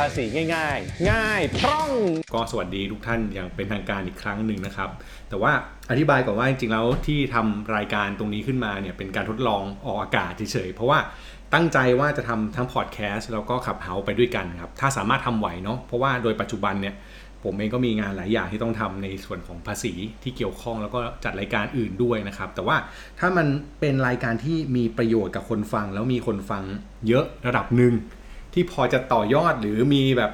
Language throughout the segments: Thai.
ภาษีง่าย ๆ ง่ายคล่อง ก็สวัสดีทุกท่านอย่างเป็นทางการอีกครั้งหนึ่งนะครับ แต่ว่าอธิบายก่อนว่าจริงๆแล้วที่ทำรายการตรงนี้ขึ้นมาเนี่ยเป็นการทดลองออกอากาศเฉยๆเพราะว่าตั้งใจว่าจะทำทั้งพอดแคสต์แล้วก็ขับเฮาไปด้วยกันครับถ้าสามารถทำไหวเนาะเพราะว่าโดยปัจจุบันเนี่ยผมเองก็มีงานหลายอย่างที่ต้องทำในส่วนของภาษีที่เกี่ยวข้องแล้วก็จัดรายการอื่นด้วยนะครับ แต่ว่าถ้ามันเป็นรายการที่มีประโยชน์กับคนฟัง แล้วมีคนฟังเยอะระดับหนึ่ง ที่พอจะต่อยอดหรือมีแบบ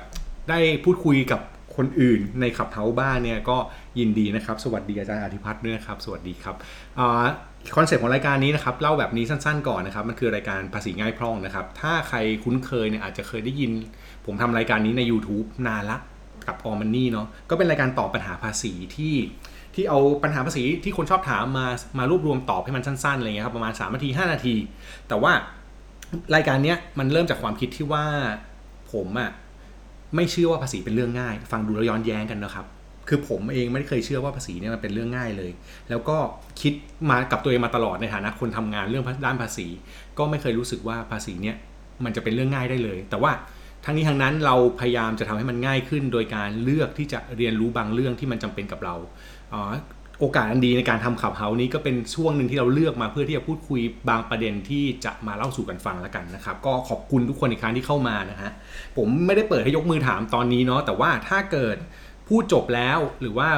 ได้พูดคุยกับคนอื่นใน Clubhouse บ้างเนี่ยก็ยินดีนะครับ สวัสดีอาจารย์อธิพัฒน์ด้วยครับ สวัสดีครับคอนเซ็ปต์ของรายการนี้นะครับเล่าแบบนี้สั้นๆก่อนนะครับ มันคือรายการภาษีง่ายพร่องนะครับ ถ้าใครคุ้นเคยเนี่ยอาจจะเคยได้ยิน ผมทำรายการนี้ใน YouTube นานละกับ aomMONEY เนาะก็เป็นรายการตอบปัญหาภาษีที่ที่เอาปัญหาภาษีที่คนชอบถามมามารวบรวมตอบให้มันสั้นๆอะไรเงี้ยครับประมาณ3นาที 5 นาที แต่ว่า รายการเนี้ยมันเริ่มจากความคิดที่ว่าผมอะไม่เชื่อว่าภาษีเป็นเรื่องง่าย ฟังดูแล้วย้อนแย้งกันนะครับ คือผมเองไม่เคยเชื่อว่าภาษีเนี่ยมันเป็นเรื่องง่ายเลย แล้วก็คิดมากับตัวเองมาตลอดในฐานะคนทำงานเรื่องด้านภาษี ก็ไม่เคยรู้สึกว่าภาษีเนี่ยมันจะเป็นเรื่องง่ายได้เลย แต่ว่าทั้งนี้ทั้งนั้นเราพยายามจะทำให้มันง่ายขึ้น โดยการเลือกที่จะเรียนรู้บางเรื่องที่มันจำเป็นกับเรา โอกาสอันดีในการทำขับเฮานี้ก็เป็นช่วงหนึ่งที่เราเลือกมาเพื่อที่จะพูดคุยบางประเด็นที่จะมาเล่าสู่กันฟังแล้วกันนะครับ ก็ขอบคุณทุกคนอีกครั้งที่เข้ามานะฮะผมไม่ได้เปิดให้ยกมือถามตอนนี้เนาะแต่ว่าถ้าเกิดพูดจบแล้วหรือว่า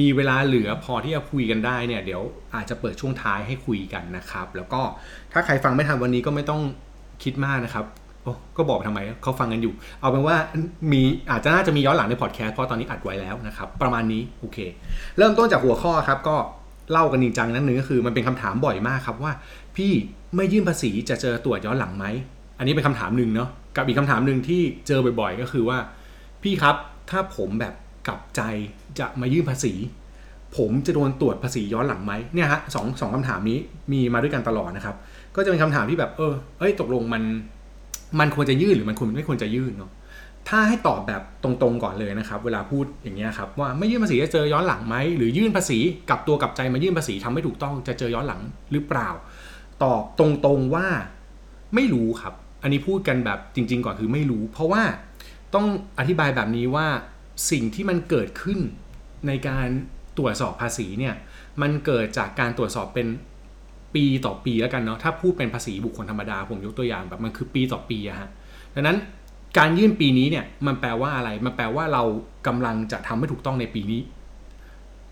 มีเวลาเหลือพอที่จะคุยกันได้เนี่ยเดี๋ยวอาจจะเปิดช่วงท้ายให้คุยกันนะครับ แล้วก็ถ้าใครฟังไม่ทันวันนี้ก็ไม่ต้องคิดมากนะครับ โอ้ก็บอกทำไมเขาฟังกันอยู่ เอาเป็นว่ามีอาจจะน่าจะมีย้อนหลังในพอดแคสต์เพราะตอนนี้อัดไว้แล้วนะครับ ประมาณนี้โอเค เริ่มต้นจากหัวข้อครับ ก็เล่ากันจริงจังนั้นหนึ่งก็คือมันเป็นคำถามบ่อยมากครับว่า พี่ไม่ยื่นภาษีจะเจอตรวจย้อนหลังไหมอันนี้เป็นคำถามหนึ่งเนาะกับอีกคำถามหนึ่งที่เจอบ่อยๆ ก็คือว่า พี่ครับถ้าผมแบบกลับใจจะมายื่นภาษี ผมจะโดนตรวจภาษีย้อนหลังไหมเนี่ยฮะสองสองคำถามนี้มีมาด้วยกันตลอดนะครับ ก็จะเป็นคำถามที่แบบเออเอ้ยตกลงมัน มันควรจะยื่นหรือมันควรไม่ควรจะยื่นเนาะถ้าให้ตอบแบบตรงๆก่อนเลยนะครับ เวลาพูดอย่างเงี้ยครับว่าไม่ยื่นภาษีจะเจอย้อนหลังไหมหรือยื่นภาษีกับตัวกับใจมายื่นภาษีทำไม่ถูกต้องจะเจอย้อนหลังหรือเปล่า ตอบตรงๆว่าไม่รู้ครับ อันนี้พูดกันแบบจริง ๆ ก่อนคือไม่รู้ เพราะว่าต้องอธิบายแบบนี้ว่าสิ่งที่มันเกิดขึ้นในการตรวจสอบภาษีเนี่ยมันเกิดจากการตรวจสอบเป็น ปีต่อปีแล้วกันเนาะถ้าพูดเป็นภาษีบุคคลธรรมดาผมยกตัวอย่างแบบมันคือปีต่อปีอะฮะดังนั้นการยื่นปีนี้เนี่ยมันแปลว่าอะไร มันแปลว่าเรากำลังจะทำไม่ถูกต้องในปีนี้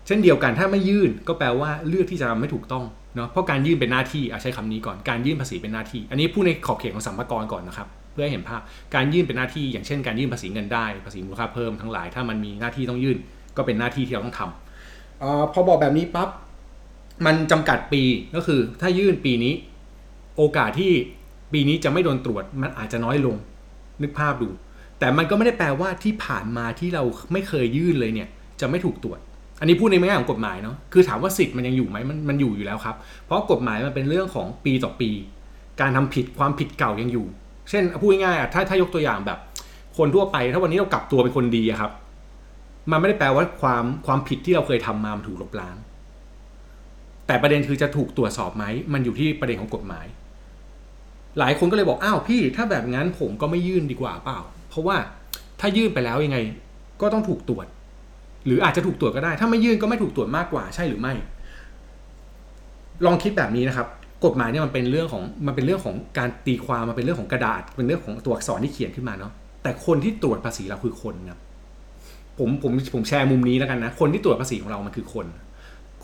เช่นเดียวกันถ้าไม่ยื่นก็แปลว่าเลือกที่จะทำไม่ถูกต้องเนาะเพราะการยื่นเป็นหน้าที่อาใช้คำนี้ก่อนการยื่นภาษีเป็นหน้าที่ อันนี้พูดในขอบเขตของสัมภาระก่อนนะครับเพื่อให้เห็นภาพการยื่นเป็นหน้าที่ อย่างเช่น การยื่นภาษีเงินได้ภาษีมูลค่าเพิ่มทั้งหลาย ถ้ามันมีหน้าที่ต้องยื่นก็เป็นหน้าที่ที่เราต้องทำอพอบอกแบบนี้ปั๊บ มันจำกัดปีก็คือ ถ้ายื่นปีนี้ โอกาสที่ปีนี้จะไม่โดนตรวจมันอาจจะน้อยลง นึกภาพดู แต่มันก็ไม่ได้แปลว่าที่ผ่านมาที่เราไม่เคยยื่นเลยเนี่ย จะไม่ถูกตรวจ อันนี้พูดในแง่ของกฎหมายเนาะคือถามว่าสิทธิ์มันยังอยู่ไหมมันมันอยู่อยู่แล้วครับ เพราะกฎหมายมันเป็นเรื่องของปีต่อปี การทำผิดความผิดเก่ายังอยู่ เช่นพูดง่ายๆถ้าถ้ายกตัวอย่างแบบ คนทั่วไปถ้าวันนี้เรากลับตัวเป็นคนดีครับ มันไม่ได้แปลว่าความความผิดที่เราเคยทำมามันถูกลบล้าง แต่ประเด็นคือจะถูกตรวจสอบไหมมันอยู่ที่ประเด็นของกฎหมาย หลายคนก็เลยบอกอ้าวพี่ ถ้าแบบงั้นผมก็ไม่ยื่นดีกว่าเปล่า เพราะว่าถ้ายื่นไปแล้วยังไง ก็ต้องถูกตรวจ หรืออาจจะถูกตรวจก็ได้ ถ้าไม่ยื่นก็ไม่ถูกตรวจมากกว่าใช่หรือไม่ ลองคิดแบบนี้นะครับ กฎหมายเนี่ยมันเป็นเรื่องของมันเป็นเรื่องของการตีความมันเป็นเรื่องของกระดาษเป็นเรื่องของตัวอักษรที่เขียนขึ้นมาเนาะแต่คนที่ตรวจภาษีเราคือคนครับผมผมผมแชร์มุมนี้แล้วกันนะ คนที่ตรวจภาษีของเรามันคือคน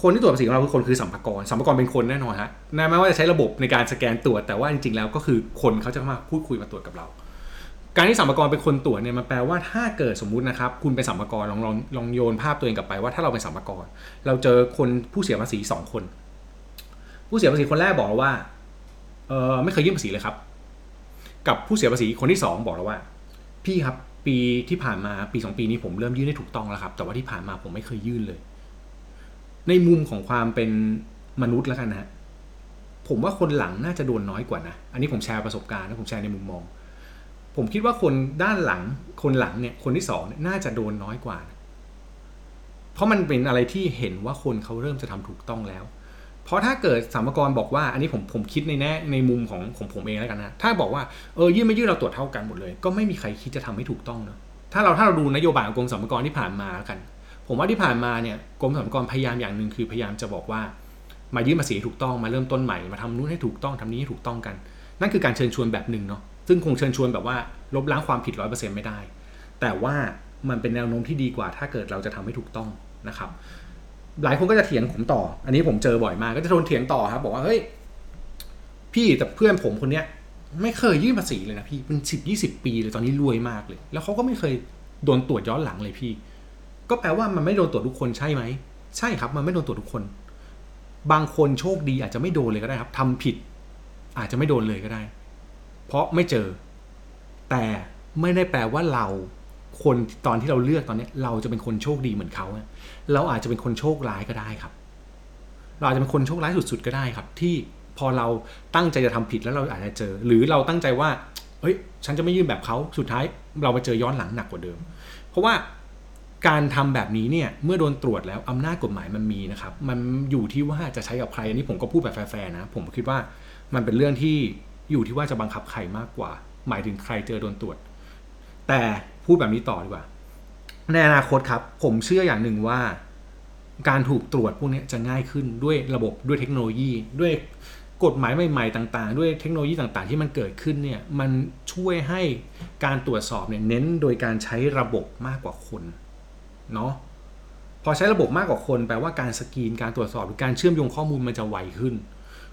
คนที่ตรวจภาษีของเราคือคนคือสัมภาระสัมภาระเป็นคนแน่นอนฮะแม้ว่าจะใช้ระบบในการสแกนตรวจ แต่ว่าจริงๆแล้วก็คือคนเขาจะมาพูดคุยมาตรวจกับเรา การที่สัมภาระเป็นคนตรวจเนี่ยมันแปลว่าถ้าเกิดสมมุตินะครับ คุณเป็นสัมภาระลองลองลองโยนภาพตัวเองกลับไปว่าถ้าเราเป็นสัมภาระเราเจอคนผู้เสียภาษีสองคน ผู้เสียภาษีคนแรกบอกเราว่าเออไม่เคยยื่นภาษีเลยครับ กับผู้เสียภาษีคนที่สองบอกเราว่า พี่ครับปีที่ผ่านมาปีสองปีนี้ผมเริ่มยื่นได้ถูกต้องแล้วครับ แต่ว่าที่ผ่านมาผมไม่เคยยื่นเลย ในมุมของความเป็นมนุษย์แล้วกันนะผมว่าคนหลังน่าจะโดนน้อยกว่านะ อันนี้ผมแชร์ประสบการณ์นะผมแชร์ในมุมมอง ผมคิดว่าคนด้านหลัง คนหลังเนี่ย คนที่สองเนี่ยน่าจะโดนน้อยกว่า เพราะมันเป็นอะไรที่เห็นว่าคนเขาเริ่มจะทำถูกต้องแล้ว เพราะถ้าเกิดสามกรบอกว่า อันนี้ผมผมคิดในแน่ในมุมของของผมเองแล้วกันนะ ถ้าบอกว่าเออยื่นไม่ยื่นเราตรวจเท่ากันหมดเลย ก็ไม่มีใครคิดจะทำให้ถูกต้องเนาะ ถ้าเราถ้าเราดูนโยบายของกรมสรรพากรที่ผ่านมาแล้วกัน ผมว่าที่ผ่านมาเนี่ยกรมสรรพากรพยายามอย่างหนึ่งคือพยายามจะบอกว่า มายื่นภาษีถูกต้องมาเริ่มต้นใหม่มาทำนู้นให้ถูกต้องทำนี้ให้ถูกต้องกัน นั่นคือการเชิญชวนแบบหนึ่งเนาะซึ่งคงเชิญชวนแบบว่าลบล้างความผิดร้อยเปอร์เซ็นต์ไม่ได้ แต่ว่ามันเป็นแนวโน้มที่ดีกว่า ถ้าเกิดเราจะทำให้ถูกต้องนะครับ หลายคนก็จะเถียงผมต่อ อันนี้ผมเจอบ่อยมากก็จะโดนเถียงต่อครับ บอกว่าเฮ้ยพี่แต่เพื่อนผมคนเนี้ยไม่เคยยื่นภาษีเลยนะพี่เป็นสิบยี่สิบปีเลยตอนนี้รวยมากเลย แล้วเขาก็ไม่เคยโดนตรวจย้อนหลังเลยพี่ ก็แปลว่ามันไม่โดนตรวจทุกคนใช่ไหม ใช่ครับ มันไม่โดนตรวจทุกคน บางคนโชคดีอาจจะไม่โดนเลยก็ได้ครับทำผิด อาจจะไม่โดนเลยก็ได้ เพราะไม่เจอ แต่ไม่ได้แปลว่าเราคนตอนที่เราเลือกตอนนี้เราจะเป็นคนโชคดีเหมือนเขา เราอาจจะเป็นคนโชคร้ายก็ได้ครับ เราอาจจะเป็นคนโชคร้ายสุดๆก็ได้ครับ ที่พอเราตั้งใจจะทำผิดแล้วเราอาจจะเจอ หรือเราตั้งใจว่าเฮ้ยฉันจะไม่ยื่นแบบเขาสุดท้ายเราไปเจอย้อนหลังหนักกว่าเดิม เพราะว่า การทำแบบนี้เนี่ยเมื่อโดนตรวจแล้วอำนาจกฎหมายมันมีนะครับ มันอยู่ที่ว่าจะใช้กับใครอันนี้ผมก็พูดแบบแฟร์ๆนะ ผมคิดว่ามันเป็นเรื่องที่อยู่ที่ว่าจะบังคับใครมากกว่า หมายถึงใครเจอโดนตรวจ แต่พูดแบบนี้ต่อดีกว่า ในอนาคตครับ ผมเชื่ออย่างหนึ่งว่า การถูกตรวจพวกนี้จะง่ายขึ้นด้วยระบบด้วยเทคโนโลยี ด้วยกฎหมายใหม่ๆต่าง ๆ ด้วยเทคโนโลยีต่างๆ ที่มันเกิดขึ้นเนี่ยมันช่วยให้การตรวจสอบเนี่ยเน้นโดยการใช้ระบบมากกว่าคน เนาะพอใช้ระบบมากกว่าคนแปลว่าการสกรีนการตรวจสอบหรือการเชื่อมโยงข้อมูลมันจะไวขึ้น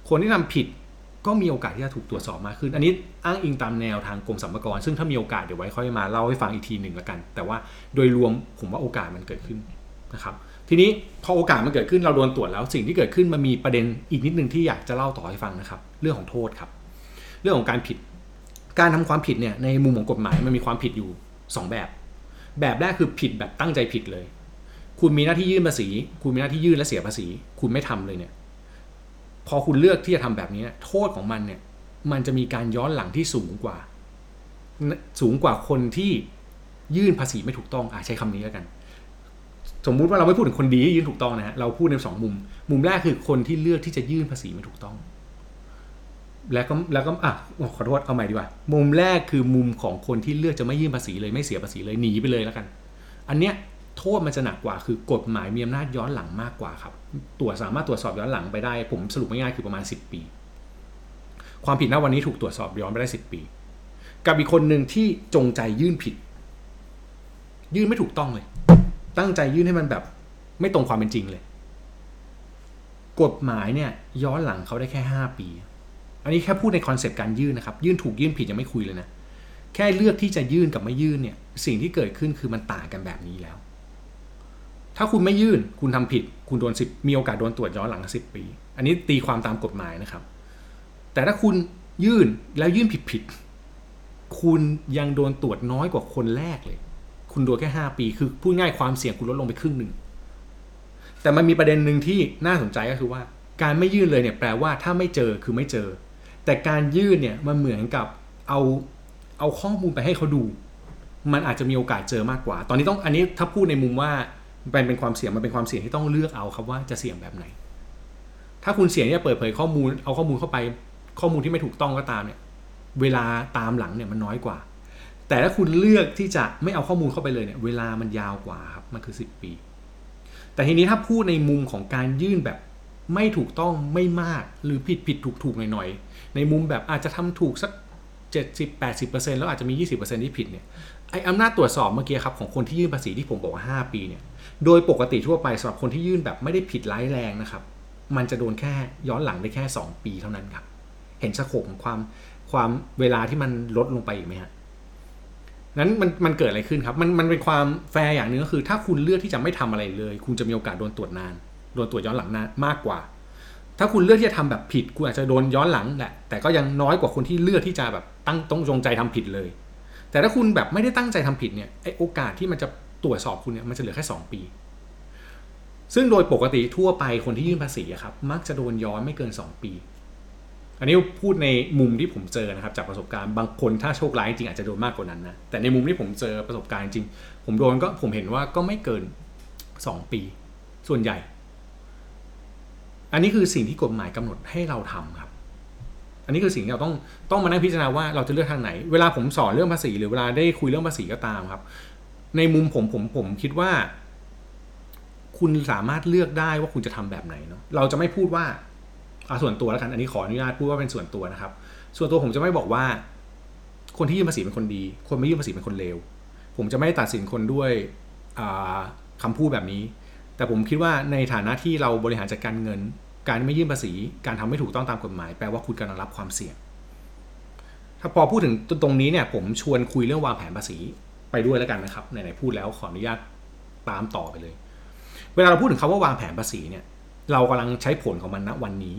คนที่ทำผิดก็มีโอกาสที่จะถูกตรวจสอบมากขึ้น อันนี้อ้างอิงตามแนวทางกรมสรรพากร ซึ่งถ้ามีโอกาสเดี๋ยวไว้ค่อยมาเล่าให้ฟังอีกทีหนึ่งละกัน แต่ว่าโดยรวมผมว่าโอกาสมันเกิดขึ้นนะครับ ทีนี้พอโอกาสมันเกิดขึ้นเราโดนตรวจแล้ว สิ่งที่เกิดขึ้นมันมีประเด็นอีกนิดนึงที่อยากจะเล่าต่อให้ฟังนะครับ เรื่องของโทษครับ เรื่องของการผิด การทำความผิดเนี่ยในมุมของกฎหมายมันมีความผิดอยู่ 2 แบบ แบบแรกคือผิดแบบตั้งใจผิดเลย คุณมีหน้าที่ยื่นภาษี คุณมีหน้าที่ยื่นและเสียภาษี คุณไม่ทำเลยเนี่ย พอคุณเลือกที่จะทำแบบนี้ โทษของมันเนี่ย มันจะมีการย้อนหลังที่สูงกว่า สูงกว่าคนที่ยื่นภาษีไม่ถูกต้องอาใช้คำนี้แล้วกัน สมมุติว่าเราไม่พูดถึงคนดีที่ยื่นถูกต้องนะฮะ เราพูดในสองมุม มุมแรกคือคนที่เลือกที่จะยื่นภาษีไม่ถูกต้อง แล้วก็แล้วก็อะขอโทษเอาใหม่ดีกว่า มุมแรกคือมุมของคนที่เลือกจะไม่ยื่นภาษีเลยไม่เสียภาษีเลยหนีไปเลยแล้วกัน อันเนี้ยโทษมันจะหนักกว่าคือกฎหมายมีอำนาจย้อนหลังมากกว่าครับตรวจสามารถตรวจสอบย้อนหลังไปได้ ผมสรุปง่ายๆคือประมาณ 10 ปี ความผิดณวันนี้ถูกตรวจสอบย้อนไปได้ 10 ปี กับอีกคนหนึ่งที่จงใจยื่นผิด ยื่นไม่ถูกต้องเลย ตั้งใจยื่นให้มันแบบ ไม่ตรงความเป็นจริงเลย กฎหมายเนี่ยย้อนหลังเขาได้แค่ 5 ปี อันนี้แค่พูดในคอนเซปต์การยื่นนะครับ ยื่นถูกยื่นผิดยังไม่คุยเลยนะ แค่เลือกที่จะยื่นกับไม่ยื่นเนี่ย สิ่งที่เกิดขึ้นคือมันต่างกันแบบนี้แล้ว ถ้าคุณไม่ยื่นคุณทำผิด คุณโดนสิบมีโอกาสโดนตรวจย้อนหลังสิบปี อันนี้ตีความตามกฎหมายนะครับ แต่ถ้าคุณยื่นแล้วยื่นผิดผิดคุณยังโดนตรวจน้อยกว่าคนแรกเลย คุณโดนแค่ห้าปี คือพูดง่ายความเสี่ยงคุณลดลงไปครึ่งหนึ่ง แต่มันมีประเด็นหนึ่งที่น่าสนใจก็คือว่า การไม่ยื่นเลยเนี่ยแปลว่าถ้าไม่เจอคือไม่เจอ แต่การยื่นเนี่ยมันเหมือนกับเอาเอาข้อมูลไปให้เขาดู มันอาจจะมีโอกาสเจอมากกว่า ตอนนี้ต้องอันนี้ถ้าพูดในมุมว่ามันเป็นความเสี่ยงมันเป็นความเสี่ยงที่ต้องเลือกเอาครับว่าจะเสี่ยงแบบไหน ถ้าคุณเสี่ยงที่จะเปิดเผยข้อมูลเอาข้อมูลเข้าไปข้อมูลที่ไม่ถูกต้องก็ตามเนี่ย เวลาตามหลังเนี่ยมันน้อยกว่า แต่ถ้าคุณเลือกที่จะไม่เอาข้อมูลเข้าไปเลยเนี่ย เวลามันยาวกว่าครับมันคือสิบปี แต่ทีนี้ถ้าพูดในมุมของการยื่นแบบ ไม่ถูกต้องไม่มากหรือผิดผิดถูกถูกหน่อยๆ ในมุมแบบอาจจะทำถูกสักเจ็ดสิบแปดสิบเปอร์เซ็นแล้วอาจจะมียี่สิบเปอร์เซ็นที่ผิดเนี่ยไอ้อำนาจตรวจสอบเมื่อกี้ครับของคนที่ยื่นภาษีที่ผมบอกว่าห้าปีเนี่ยโดยปกติทั่วไปสำหรับคนที่ยื่นแบบไม่ได้ผิดร้ายแรงนะครับ มันจะโดนแค่ย้อนหลังได้แค่ 2 ปีเท่านั้นครับ เห็น scope ของความความเวลาที่มันลดลงไปอีกไหมฮะนั้นมันมันเกิดอะไรขึ้นครับ มันมันเป็นความแฟร์อย่างหนึ่งก็คือ ถ้าคุณเลือกที่จะไม่ทำอะไรเลย คุณจะมีโอกาสโดนตรวจนาน โดนตรวจย้อนหลังนามากกว่า ถ้าคุณเลือกที่จะทำแบบผิดคุณอาจจะโดนย้อนหลังแหละแต่ก็ยังน้อยกว่าคนที่เลือกที่จะแบบตั้งต้องจงใจทำผิดเลย แต่ถ้าคุณแบบไม่ได้ตั้งใจทำผิดเนี่ยไอโอกาสที่มันจะตรวจสอบคุณเนี่ยมันจะเหลือแค่ 2 ปี ซึ่งโดยปกติทั่วไปคนที่ยื่นภาษีครับมักจะโดนย้อนไม่เกิน 2 ปี อันนี้พูดในมุมที่ผมเจอนะครับจากประสบการณ์บางคนถ้าโชคร้ายจริงอาจจะโดนมากกว่านั้นนะแต่ในมุมที่ผมเจอประสบการณ์จริง ผมโดนก็ผมเห็นว่าก็ไม่เกิน 2 ปี ส่วนใหญ่ อันนี้คือสิ่งที่กฎหมายกำหนดให้เราทำครับ อันนี้คือสิ่งที่เราต้องต้องมานั่งพิจารณาว่าเราจะเลือกทางไหน เวลาผมสอนเรื่องภาษี หรือเวลาได้คุยเรื่องภาษีก็ตามครับ ในมุมผมผมผมคิดว่า คุณสามารถเลือกได้ว่าคุณจะทำแบบไหนเนาะเราจะไม่พูดว่าเอาส่วนตัวแล้วกัน อันนี้ขออนุญาตพูดว่าเป็นส่วนตัวนะครับ ส่วนตัวผมจะไม่บอกว่า คนที่ยื่นภาษีเป็นคนดี คนไม่ยื่นภาษีเป็นคนเลวผมจะไม่ตัดสินคนด้วยคำพูดแบบนี้ แต่ผมคิดว่าในฐานะที่เราบริหารจัดการเงิน การไม่ยื่นภาษี การทำไม่ถูกต้องตามกฎหมาย แปลว่าคุณกำลังรับความเสี่ยง ถ้าพอพูดถึงตรงนี้เนี่ย ผมชวนคุยเรื่องวางแผนภาษีไปด้วยแล้วกันนะครับไหนๆพูดแล้วขออนุญาตตามต่อไปเลย เวลาเราพูดถึงคาว่าวางแผนภาษีเนี่ย เรากำลังใช้ผลของมันณวันนี้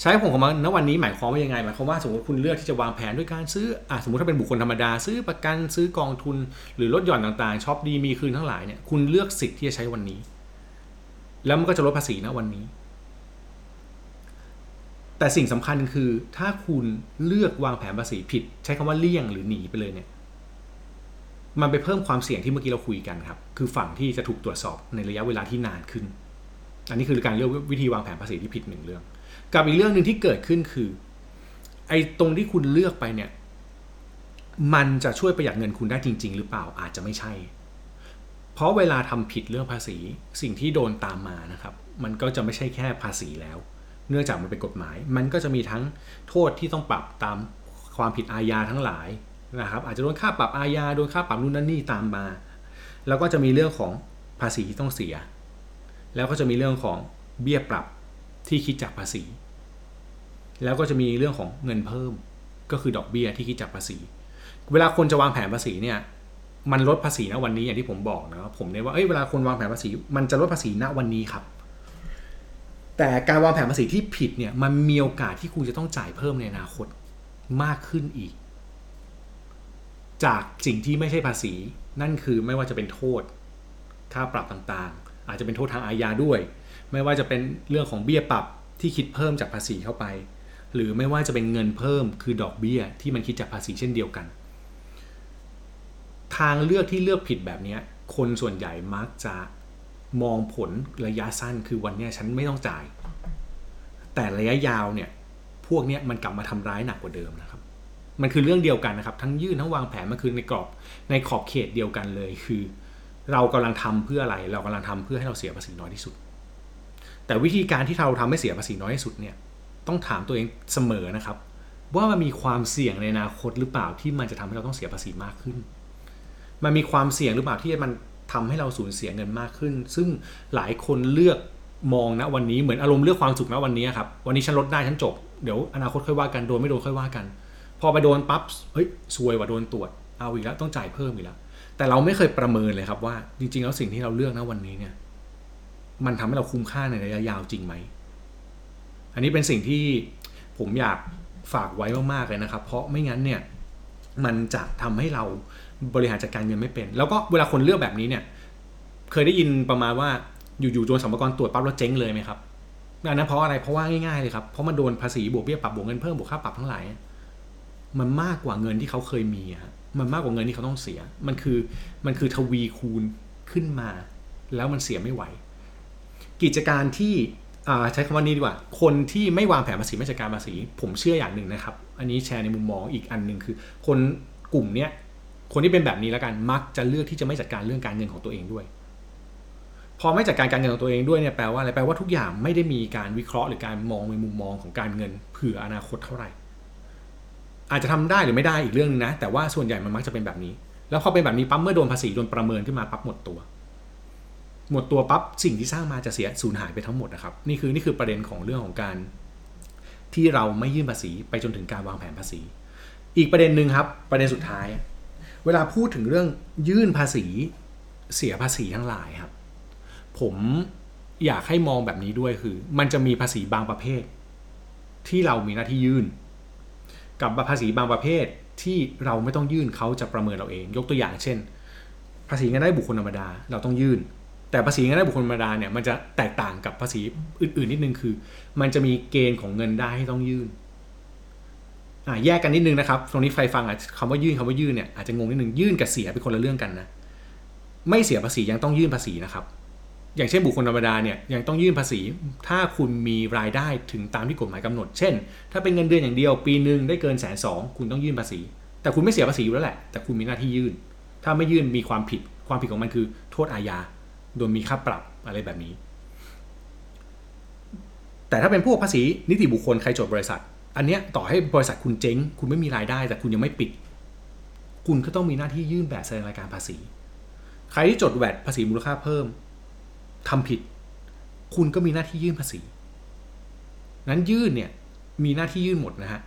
ใช้ผลของมันณวันนี้หมายความว่ายังไงหมายความว่าสมมติคุณเลือกที่จะวางแผนด้วยการซื้ออะสมมติถ้าเป็นบุคคลธรรมดา ซื้อประกันซื้อกองทุน หรือลดหย่อนต่างๆช็อปดีมีคืนทั้งหลายเนี่ยคุณเลือกสิทธิ์ที่จะใช้วันนี้ แล้วมันก็จะลดภาษีณวันนี้ แต่สิ่งสำคัญคือถ้าคุณเลือกวางแผนภาษีผิด ใช้คำว่าเลี่ยงหรือหนีไปเลยเนี่ยมันไปเพิ่มความเสี่ยงที่เมื่อกี้เราคุยกันครับ คือฝั่งที่จะถูกตรวจสอบในระยะเวลาที่นานขึ้น อันนี้คือการเลือกวิธีวางแผนภาษีที่ผิดหนึ่งเรื่อง กับอีกเรื่องหนึ่งที่เกิดขึ้นคือ ไอ้ตรงที่คุณเลือกไปเนี่ย มันจะช่วยประหยัดเงินคุณได้จริง ๆ หรือเปล่าอาจจะไม่ใช่ เพราะเวลาทำผิดเรื่องภาษีสิ่งที่โดนตามมานะครับ มันก็จะไม่ใช่แค่ภาษีแล้ว เนื่องจากมันเป็นกฎหมาย มันก็จะมีทั้งโทษที่ต้องปรับตามความผิดอาญาทั้งหลายนะครับ อาจจะโดนค่าปรับอาญาโดนค่าปรับนู่นนั่นนี่ตามมา แล้วก็จะมีเรื่องของภาษีที่ต้องเสีย แล้วก็จะมีเรื่องของเบี้ยปรับ ที่คิดจากภาษี แล้วก็จะมีเรื่องของเงินเพิ่มก็คือดอกเบี้ยที่คิดจากภาษี เวลาคนจะวางแผนภาษีเนี่ยมันลดภาษีณวันนี้อย่างที่ผมบอกนะผมเนี่ยว่าเอ้ยเวลาคนวางแผนภาษี มันจะลดภาษีณวันนี้ครับ แต่การวางแผนภาษีที่ผิดเนี่ยมันมีโอกาสที่คุณจะต้องจ่ายเพิ่มในอนาคตมากขึ้นอีก จากสิ่งที่ไม่ใช่ภาษี นั่นคือไม่ว่าจะเป็นโทษ ค่าปรับต่างๆ อาจจะเป็นโทษทางอาญาด้วย ไม่ว่าจะเป็นเรื่องของเบี้ยปรับที่คิดเพิ่มจากภาษีเข้าไป หรือไม่ว่าจะเป็นเงินเพิ่มคือดอกเบี้ยที่มันคิดจากภาษีเช่นเดียวกัน ทางเลือกที่เลือกผิดแบบนี้คนส่วนใหญ่มักจะมองผลระยะสั้นคือวันนี้ฉันไม่ต้องจ่าย แต่ระยะยาวเนี่ยพวกนี้มันกลับมาทำร้ายหนักกว่าเดิมนะครับ มันคือเรื่องเดียวกันนะครับ ทั้งยื่นทั้งวางแผนมันคือในกรอบในขอบเขตเดียวกันเลยคือ เรากำลังทำเพื่ออะไร เรากำลังทำเพื่อให้เราเสียภาษีน้อยที่สุด แต่วิธีการที่เราทำให้เสียภาษีน้อยที่สุดเนี่ยต้องถามตัวเองเสมอนะครับ ว่ามันมีความเสี่ยงในอนาคตหรือเปล่าที่มันจะทำให้เราต้องเสียภาษีมากขึ้น มันมีความเสี่ยงหรือเปล่าที่มันทำให้เราสูญเสียเงินมากขึ้น ซึ่งหลายคนเลือกมองนะวันนี้เหมือนอารมณ์เลือกความสุขนะวันนี้ครับวันนี้ฉันลดได้ฉันจบเดี๋ยวอนาคตค่อยว่ากันโดนไม่โดนค่อยว่ากัน พอไปโดนปั๊บเฮ้ยซวยว่ะโดนตรวจเอาอีกแล้วต้องจ่ายเพิ่มอีกแล้วแต่เราไม่เคยประเมินเลยครับว่า จริงๆแล้วสิ่งที่เราเลือกนะวันนี้เนี่ย มันทำให้เราคุ้มค่าในระยะยาวจริงไหม อันนี้เป็นสิ่งที่ผมอยากฝากไว้มากๆเลยนะครับ เพราะไม่งั้นเนี่ยมันจะทำให้เราบริหารจัดการเงินไม่เป็น แล้วก็เวลาคนเลือกแบบนี้เนี่ย เคยได้ยินประมาณว่าอยู่ๆโดนสมรกรตรวจปั๊บแล้วเจ๊งเลยไหมครับอันนั้นเพราะอะไรเพราะว่าง่ายๆเลยครับเพราะมันโดนภาษีบวกเบี้ยปรับบวกเงินเพิ่มบวกค่าปรับทั้งหลายมันมากกว่าเงินที่เขาเคยมีฮะมันมากกว่าเงินที่เขาต้องเสีย มันคือมันคือทวีคูณขึ้นมา แล้วมันเสียไม่ไหว กิจการที่ใช้คำว่านี้ดีกว่า คนที่ไม่วางแผนภาษีไม่จัดการภาษี ผมเชื่ออย่างหนึ่งนะครับ อันนี้แชร์ในมุมมองอีกอันหนึ่งคือ คนกลุ่มเนี้ยคนที่เป็นแบบนี้แล้วกันมักจะเลือกที่จะไม่จัดการเรื่องการเงินของตัวเองด้วย พอไม่จัดการการเงินของตัวเองด้วยเนี่ยแปลว่าอะไรแปลว่าทุกอย่างไม่ได้มีการวิเคราะห์หรือการมองในมุมมองของการเงินเผื่ออนาคตเท่าไหร่ อาจจะทำได้หรือไม่ได้อีกเรื่องนึงนะ แต่ว่าส่วนใหญ่มันมักจะเป็นแบบนี้ แล้วพอเป็นแบบนี้ปั๊บเมื่อโดนภาษีโดนประเมินขึ้นมาปั๊บหมดตัว หมดตัวปั๊บสิ่งที่สร้างมาจะเสียสูญหายไปทั้งหมดนะครับนี่คือนี่คือประเด็นของเรื่องของการ ที่เราไม่ยื่นภาษีไปจนถึงการวางแผนภาษี อีกประเด็นหนึ่งครับประเด็นสุดท้าย เวลาพูดถึงเรื่องยื่นภาษีเสียภาษีทั้งหลายครับ ผมอยากให้มองแบบนี้ด้วยคือ มันจะมีภาษีบางประเภท ที่เรามีหน้าที่ยื่น กับภาษีบางประเภทที่เราไม่ต้องยื่นเขาจะประเมินเราเอง ยกตัวอย่างเช่น ภาษีเงินได้บุคคลธรรมดา เราต้องยื่น แต่ภาษีเงินได้บุคคลธรรมดาเนี่ยมันจะแตกต่างกับภาษีอื่นๆนิดนึงคือ มันจะมีเกณฑ์ของเงินได้ให้ต้องยื่นอ่าแยกกันนิดนึงนะครับ ตรงนี้ใครฟังอะคำว่ายื่นคำว่ายื่นเนี่ยอาจจะงงนิดนึงยื่นกับเสียเป็นคนละเรื่องกันนะไม่เสียภาษียังต้องยื่นภาษีนะครับ อย่างเช่นบุคคลธรรมดาเนี่ยยังต้องยื่นภาษี ถ้าคุณมีรายได้ถึงตามที่กฎหมายกำหนด เช่น ถ้าเป็นเงินเดือนอย่างเดียว ปีหนึ่งได้เกินแสนสองคุณต้องยื่นภาษี แต่คุณไม่เสียภาษีอยู่แล้วแหละ แต่คุณมีหน้าที่ยื่น ถ้าไม่ยื่นมีความผิด ความผิดของมันคือ โทษอาญา โดยมีค่าปรับอะไรแบบนี้ แต่ถ้าเป็นพวกภาษีนิติบุคคลใครจดบริษัท อันเนี้ยต่อให้บริษัทคุณเจ๊ง คุณไม่มีรายได้ แต่คุณยังไม่ปิด คุณก็ต้องมีหน้าที่ยื่นแบบแสดงรายการภาษี ใครที่จดแวดภาษีมูลค่าเพิ่มทำผิด คุณก็มีหน้าที่ยื่นภาษี นั้นยื่นเนี่ยมีหน้าที่ยื่นหมดนะฮะ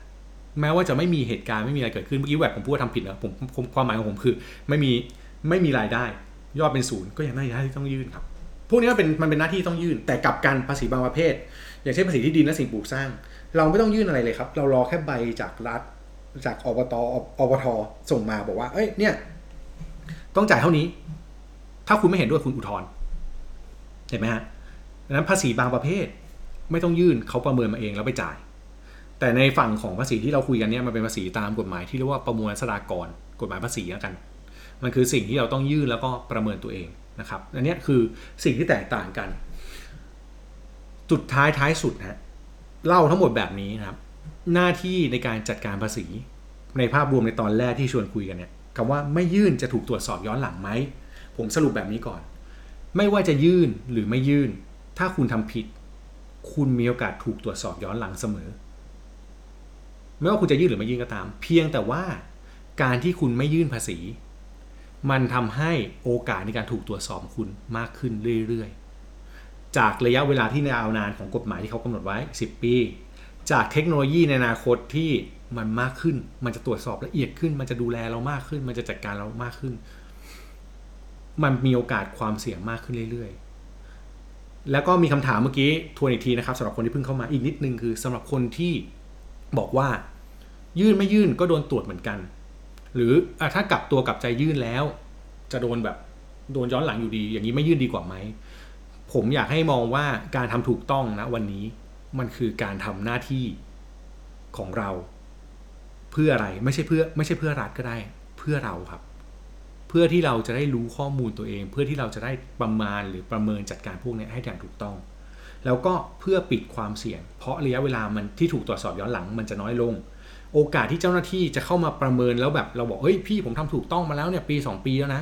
แม้ว่าจะไม่มีเหตุการณ์ไม่มีอะไรเกิดขึ้นเมื่อกี้แวดผมพูดว่าทำผิดนะผมความหมายของผมคือ ไม่มีไม่มีรายได้ ยอดเป็นศูนย์ก็ยังได้หน้าที่ต้องยื่นครับ พวกนี้มันเป็นมันเป็นหน้าที่ต้องยื่น แต่กับกันภาษีบางประเภท อย่างเช่นภาษีที่ดินและสิ่งปลูกสร้าง เราไม่ต้องยื่นอะไรเลยครับ เรารอแค่ใบจากรัฐจากอบตอบทส่งมาบอกว่า เอ้ย เนี่ย ต้องจ่ายเท่านี้ ถ้าคุณไม่เห็นด้วยคุณอุทธรณ์เห็นไหมฮะดังนั้นภาษีบางประเภท ไม่ต้องยื่นเขาประเมินมาเองแล้วไปจ่าย แต่ในฝั่งของภาษีที่เราคุยกันเนี่ยมันเป็นภาษีตามกฎหมายที่เรียกว่าประมวลสรากรกฎหมายภาษีแล้วกัน มันคือสิ่งที่เราต้องยื่นแล้วก็ประเมินตัวเองนะครับอันนี้คือสิ่งที่แตกต่างกัน จุดท้ายท้ายสุดนะเล่าทั้งหมดแบบนี้นะครับ หน้าที่ในการจัดการภาษีในภาพรวมในตอนแรกที่ชวนคุยกันเนี่ยคำว่าไม่ยื่นจะถูกตรวจสอบย้อนหลังไหม ผมสรุปแบบนี้ก่อน ไม่ว่าจะยื่นหรือไม่ยื่น ถ้าคุณทำผิด คุณมีโอกาสถูกตรวจสอบย้อนหลังเสมอ ไม่ว่าคุณจะยื่นหรือไม่ยื่นก็ตาม เพียงแต่ว่าการที่คุณไม่ยื่นภาษี มันทำให้โอกาสในการถูกตรวจสอบคุณมากขึ้นเรื่อยๆ จากระยะเวลาที่ยาวนานของกฎหมายที่เขากำหนดไว้ 10 ปี จากเทคโนโลยีในอนาคตที่มันมากขึ้น มันจะตรวจสอบละเอียดขึ้น มันจะดูแลเรามากขึ้น มันจะจัดการเรามากขึ้น มันมีโอกาสความเสี่ยงมากขึ้นเรื่อยๆ แล้วก็มีคำถามเมื่อกี้ทวนอีกทีนะครับสำหรับคนที่เพิ่งเข้ามาอีกนิดนึงคือสำหรับคนที่บอกว่า ยื่นไม่ยื่นก็โดนตรวจเหมือนกัน หรืออถ้ากลับตัวกลับใจยื่นแล้ว จะโดนแบบโดนย้อนหลังอยู่ดี อย่างนี้ไม่ยื่นดีกว่าไหม ผมอยากให้มองว่าการทำถูกต้องนะวันนี้มันคือการทำหน้าที่ของเรา เพื่ออะไรไม่ใช่เพื่อไม่ใช่เพื่อรัฐก็ได้ เพื่อเราครับ เพื่อที่เราจะได้รู้ข้อมูลตัวเอง เพื่อที่เราจะได้ประมาณหรือประเมินจัดการพวกนี้ให้อย่างถูกต้อง แล้วก็เพื่อปิดความเสี่ยง เพราะระยะเวลามันที่ถูกตรวจสอบย้อนหลังมันจะน้อยลง โอกาสที่เจ้าหน้าที่จะเข้ามาประเมินแล้วแบบเราบอกเฮ้ยพี่ผมทำถูกต้องมาแล้วเนี่ยปี 2 ปีแล้วนะ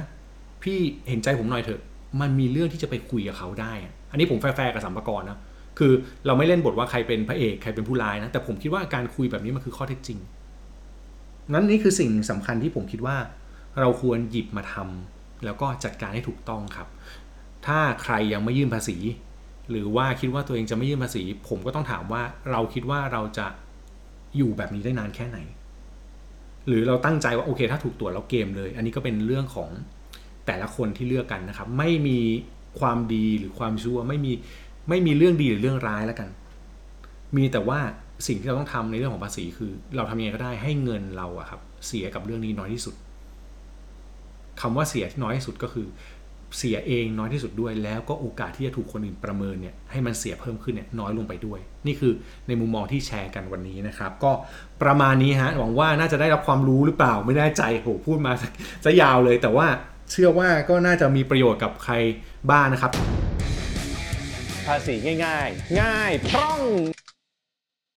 พี่เห็นใจผมหน่อยเถอะ มันมีเรื่องที่จะไปคุยกับเขาได้ อันนี้ผมแฟร์กับสัมภาระนะคือเราไม่เล่นบทว่าใครเป็นพระเอกใครเป็นผู้ร้ายนะแต่ผมคิดว่าการคุยแบบนี้มันคือข้อเท็จจริง นั้นนี่คือสิ่งสำคัญที่ผมคิดว่า เราควรหยิบมาทำแล้วก็จัดการให้ถูกต้องครับ ถ้าใครยังไม่ยื่นภาษี หรือว่าคิดว่าตัวเองจะไม่ยื่นภาษี ผมก็ต้องถามว่าเราคิดว่าเราจะ อยู่แบบนี้ได้นานแค่ไหน หรือเราตั้งใจว่าโอเค ถ้าถูกตรวจแล้วเกมเลย อันนี้ก็เป็นเรื่องของแต่ละคนที่เลือกกันนะครับ ไม่มีความดีหรือความชั่วไม่มีไม่มีเรื่องดีหรือเรื่องร้ายแล้วกัน มีแต่ว่าสิ่งที่เราต้องทำในเรื่องของภาษีคือ เราทำยังไงก็ได้ให้เงินเราอะครับเสียกับเรื่องนี้น้อยที่สุดคำว่าเสียที่น้อยที่สุดก็คือ เสียเองน้อยที่สุดด้วย แล้วก็โอกาสที่จะถูกคนอื่นประเมินเนี่ยให้มันเสียเพิ่มขึ้นเนี่ยน้อยลงไปด้วย นี่คือในมุมมองที่แชร์กันวันนี้นะครับ ก็ประมาณนี้ฮะหวังว่าน่าจะได้รับความรู้หรือเปล่าไม่แน่ใจโหพูดมาซะยาวเลย แต่ว่าเชื่อว่าก็น่าจะมีประโยชน์กับใครบ้างนะครับ ภาษีง่าย ๆ ง่ายพร่อง